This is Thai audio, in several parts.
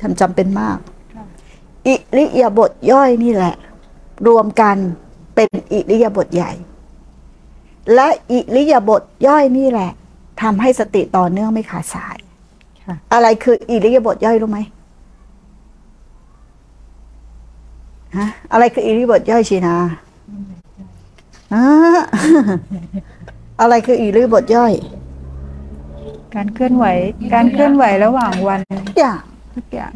ทำจำเป็นมาก อิริยาบถย่อยนี่แหละ รวมกันเป็นอิริยาบถใหญ่ และอิริยาบถย่อยนี่แหละทำให้สติต่อเนื่องไม่ขาดสายค่ะอะไรคืออิริยาบถย่อยรู้ไหมฮะอะไรคืออิริยาบถย่อยชีนาอ่าอะไรคืออิริยาบถย่อย การเคลื่อนไหว การเคลื่อนไหวระหว่างวันอย่าง ทุกอย่าง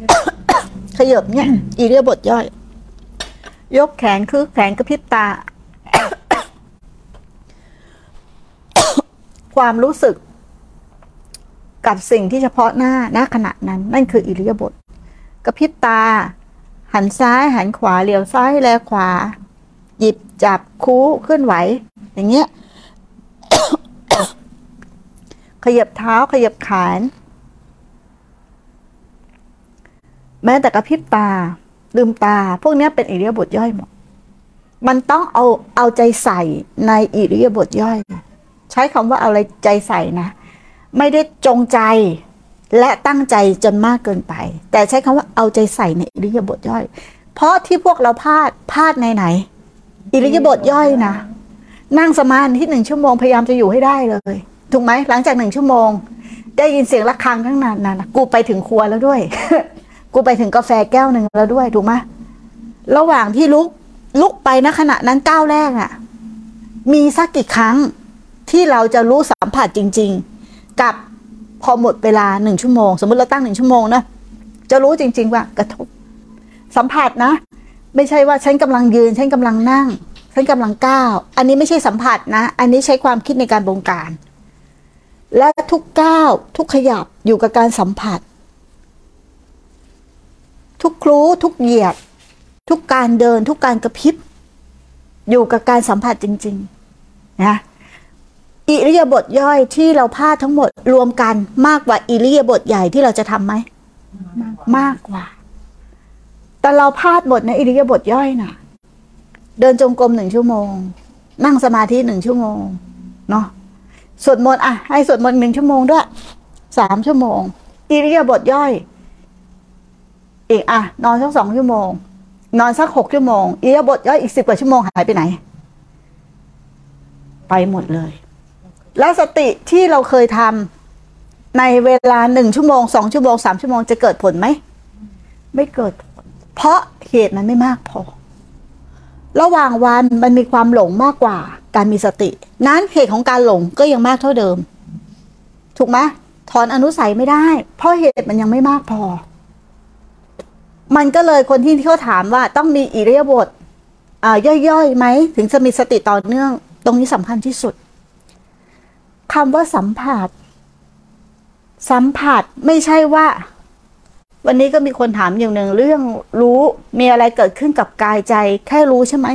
ขยบเนี่ยอิริยาบถย่อย ยกแขนคือแขนกระพริบตา ความรู้สึก กับสิ่งที่เฉพาะหน้าณขณะนั้น นั่นคืออิริยาบถกระพริบตา หันซ้าย หันขวาเหลียวซ้ายแลขวา หยิบจับคู้เคลื่อนไหว อย่างเงี้ยขยับเท้าขยับแขน แม้แต่กระพริบตา ลืมตา พวกนี้เป็นอิริยาบถย่อยหมด มันต้องเอาเอาใจใส่ในอิริยาบถย่อย ใช้คำว่าเอาอะไรใจใส่นะ ไม่ได้จงใจและตั้งใจจนมากเกินไป แต่ใช้คำว่าเอาใจใส่ในอิริยาบถย่อย เพราะที่พวกเราพลาดพลาดในไหน อิริยาบถย่อยนะ นั่งสมาธิหนึ่งชั่วโมงพยายามจะอยู่ให้ได้เลยถูกไหมหลังจากหนึ่งชั่วโมง ได้ยินเสียงะระฆังทั้งนั้นนะกูไปถึงครัวแล้วด้วย กูไปถึงกาแฟแก้วหนึ่งแล้วด้วยถูกไหมระหว่างที่ลุกลุกไปณขณะนั้นก้าวแรกอะมีสักกี่ครั้งที่เราจะรู้สัมผัสจริง ๆ กับพอหมดเวลาหนึ่งชั่วโมง สมมติเราตั้งหนึ่งชั่วโมงนะจะรู้จริง ๆ ว่ากระทบ สัมผัสนะ ไม่ใช่ว่าฉันกำลังยืน ฉันกำลังนั่ง ฉันกำลังก้าว อันนี้ไม่ใช่สัมผัสนะ อันนี้ใช้ความคิดในการบงการ และทุกก้าวทุกขยับอยู่กับการสัมผัส ทุกครูทุกเหยียดทุกการเดินทุกการกระพริบ อยู่กับการสัมผัสจริง ๆ นะอิริยาบถย่อยที่เราพลาดทั้งหมดรวมกันมากกว่าอิริยาบถใหญ่ที่เราจะทำไหมมากกว่า แต่เราพลาดหมดในอิริยาบถย่อยนะเดินจงกรมหนึ่งชั่วโมง นั่งสมาธิหนึ่งชั่วโมงเนาะสวดมนต์อะ ให้สวดมนต์หนึ่งชั่วโมงด้วยสามชั่วโมงอิริยาบถย่อย อีกอะนอนสักสองชั่วโมง นอนสักหกชั่วโมงอิริยบถย่อยอีกสิบกว่าชั่วโมงหายไปไหน ไปหมดเลย แล้วสติที่เราเคยทำในเวลาหนึ่งชั่วโมงสองชั่วโมงสามชั่วโมงจะเกิดผลไหมไม่เกิดผล เพราะเหตุมันไม่มากพอ ระหว่างวันมันมีความหลงมากกว่า การมีสติ นั้นเหตุของการหลงก็ยังมากเท่าเดิม ถูกไหมถอนอนุสัยไม่ได้ เพราะเหตุมันยังไม่มากพอ มันก็เลยคนที่ที่เขาถามว่าต้องมีอิริยาบถย่อยๆไหมถึงจะมีสติต่อเนื่อง ตรงนี้สำคัญที่สุดคำว่าสัมผัส สัมผัสไม่ใช่ว่า วันนี้ก็มีคนถามอย่างหนึ่งเรื่องรู้มีอะไรเกิดขึ้นกับกายใจ แค่รู้ใช่ไหม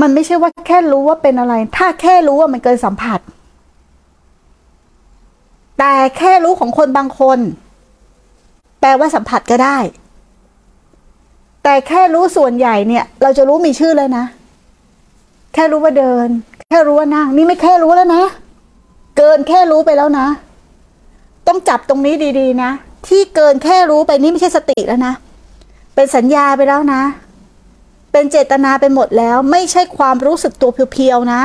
มันไม่ใช่ว่าแค่รู้ว่าเป็นอะไร ถ้าแค่รู้ว่ามันเกินสัมผัส แต่แค่รู้ของคนบางคน แปลว่าสัมผัสก็ได้ แต่แค่รู้ส่วนใหญ่เนี่ย เราจะรู้มีชื่อแล้วนะ แค่รู้ว่าเดิน แค่รู้ว่านั่ง นี่ไม่แค่รู้แล้วนะ เกินแค่รู้ไปแล้วนะ ต้องจับตรงนี้ดีๆนะ ที่เกินแค่รู้ไปนี่ไม่ใช่สติแล้วนะ เป็นสัญญาไปแล้วนะ เป็นเจตนาไปหมดแล้ว ไม่ใช่ความรู้สึกตัวเพียวๆนะ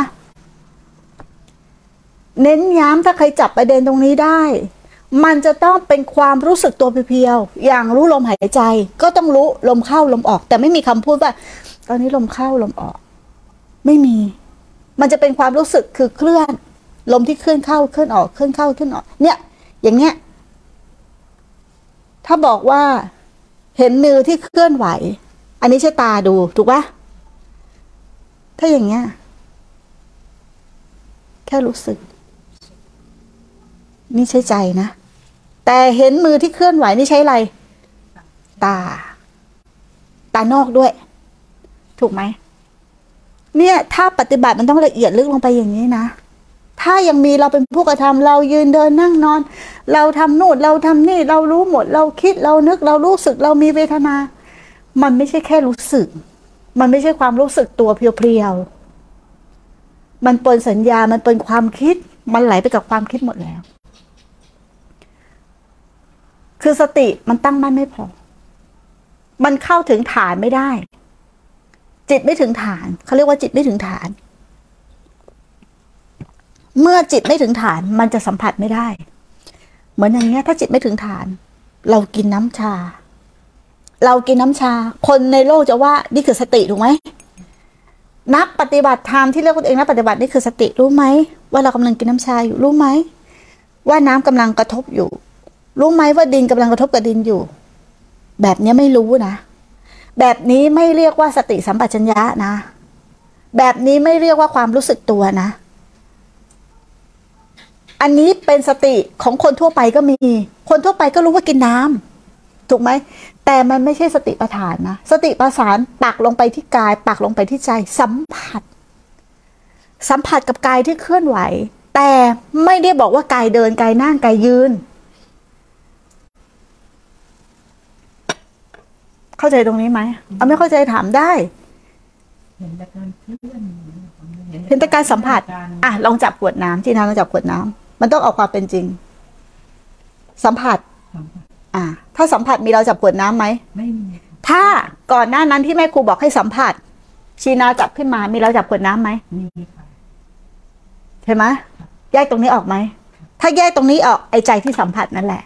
เน้นย้ำถ้าใครจับประเด็นตรงนี้ได้ มันจะต้องเป็นความรู้สึกตัวเพียวๆอย่างรู้ลมหายใจ ก็ต้องรู้ลมเข้าลมออก แต่ไม่มีคำพูดว่า ตอนนี้ลมเข้าลมออก ไม่มี มันจะเป็นความรู้สึกคือเคลื่อน ลมที่เคลื่อนเข้าเคลื่อนออกเคลื่อนเข้าเคลื่อนออก เนี่ย อย่างเงี้ย ถ้าบอกว่าเห็นมือที่เคลื่อนไหว อันนี้ใช้ตาดูถูกปะถ้าอย่างเงี้ย แค่รู้สึก นี่ใช้ใจนะ แต่เห็นมือที่เคลื่อนไหวนี่ใช้อะไร ตา ตานอกด้วย ถูกไหม เนี่ย ถ้าปฏิบัติมันต้องละเอียดลึกลงไปอย่างนี้นะ ถ้ายังมีเราเป็นผู้กระทำเรายืนเดินนั่งนอน เราทำนู่นเราทำนี่ เรารู้หมด เราคิดเรานึก เรารู้สึกเรามีเวทนา มันไม่ใช่แค่รู้สึก มันไม่ใช่ความรู้สึกตัวเพียวๆมันเป็นสัญญา มันเป็นความคิด มันไหลไปกับความคิดหมดแล้ว คือสติมันตั้งมั่นไม่พอ มันเข้าถึงฐานไม่ได้ จิตไม่ถึงฐาน เขาเรียกว่าจิตไม่ถึงฐาน เมื่อจิตไม่ถึงฐานมันจะสัมผัสไม่ได้ เหมือนอย่างเงี้ย ถ้าจิตไม่ถึงฐาน เรากินน้ำชา เรากินน้ำชา คนในโลกจะว่านี่คือสติถูกไหมนักปฏิบัติธรรมที่เรียกตัวเองนักปฏิบัตินี่คือสติรู้ไหมว่าเรากำลังกินน้ำชาอยู่รู้ไหมว่าน้ำกำลังกระทบอยู่ รู้ไหมว่าดินกำลังกระทบกับดินอยู่ แบบนี้ไม่รู้นะ แบบนี้ไม่เรียกว่าสติสัมปชัญญะนะ แบบนี้ไม่เรียกว่าความรู้สึกตัวนะ อันนี้เป็นสติของคนทั่วไปก็มี คนทั่วไปก็รู้ว่ากินน้ำถูกไหม แต่มันไม่ใช่สติปัฏฐานนะ สติปัฏฐานปักลงไปที่กาย ปักลงไปที่ใจ สัมผัส สัมผัสกับกายที่เคลื่อนไหว แต่ไม่ได้บอกว่ากายเดินกายนั่งกายยืน เข้าใจตรงนี้ไหมเอาไม่เข้าใจถามได้เห็นแต่การเคลื่อนเห็นแต่การสัมผัส อะลองจับขวดน้ำที่น้าลองจับขวดน้ำมันต้องเอาความเป็นจริงสัมผัสสัมผัส อะถ้าสัมผัสมีเราจับขวดน้ำไหมไม่มีถ้าก่อนหน้านั้นที่แม่ครูบอกให้สัมผัส ชีนาจับขึ้นมา มีเราจับขวดน้ำไหมมีค่ะใช่ไหมแยกตรงนี้ออกไหมถ้าแยกตรงนี้ออกไอ้ใจที่สัมผัสนั่นแหละ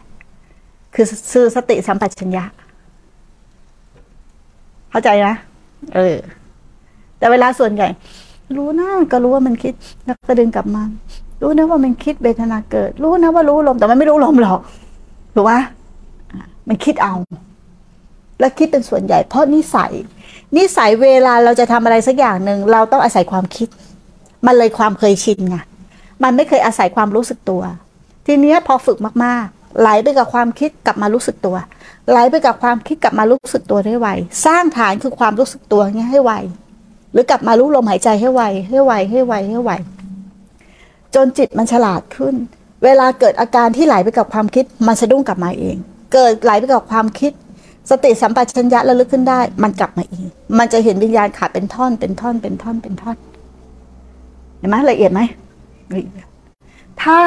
คือคือสติสัมปชัญญะ เข้าใจนะเออ แต่เวลาส่วนใหญ่ รู้นะก็รู้ว่ามันคิด แล้วก็ดึงกลับมา รู้นะว่ามันคิดเวทนาเกิด รู้นะว่ารู้ลมแต่มันไม่รู้ลมหรอกถูกปะอะมันคิดเอา แล้วคิดเป็นส่วนใหญ่ เพราะนิสัย นิสัยเวลาเราจะทำอะไรสักอย่างหนึ่งเราต้องอาศัยความคิด มันเลยความเคยชินไงมันไม่เคยอาศัยความรู้สึกตัว ทีเนี้ยพอฝึกมากๆ ไหลไปกับความคิดกลับมารู้สึกตัว ไหลไปกับความคิดกลับมารู้สึกตัวได้ไว สร้างฐานคือความรู้สึกตัวเงี้ยให้ไว หรือกลับมารู้ลมหายใจให้ไว ให้ไว ให้ไว ให้ไว จนจิตมันฉลาดขึ้น เวลาเกิดอาการที่ไหลไปกับความคิด มันสะดุ้งกลับมาเอง เกิดไหลไปกับความคิด สติสัมปชัญญะระลึกขึ้นได้ มันกลับมาเอง มันจะเห็นวิญญาณขาดเป็นท่อน เป็นท่อน เป็นท่อน เป็นท่อน เห็นไหมละเอียดไหมถ้า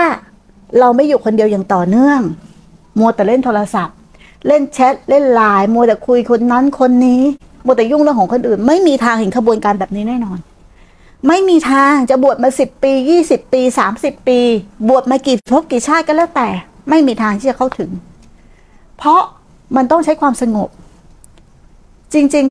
เราไม่อยู่คนเดียวอย่างต่อเนื่อง มัวแต่เล่นโทรศัพท์ เล่นแชทเล่นไลน์มัวแต่คุยคนนั้นคนนี้มัวแต่ยุ่งเรื่องของคนอื่น ไม่มีทางเห็นขบวนการแบบนี้แน่นอน ไม่มีทางจะบวชมาสิบปียี่สิบปีสามสิบปี บวชมากี่ภพกี่ชาติก็แล้วแต่ ไม่มีทางที่จะเข้าถึง เพราะมันต้องใช้ความสงบ จริง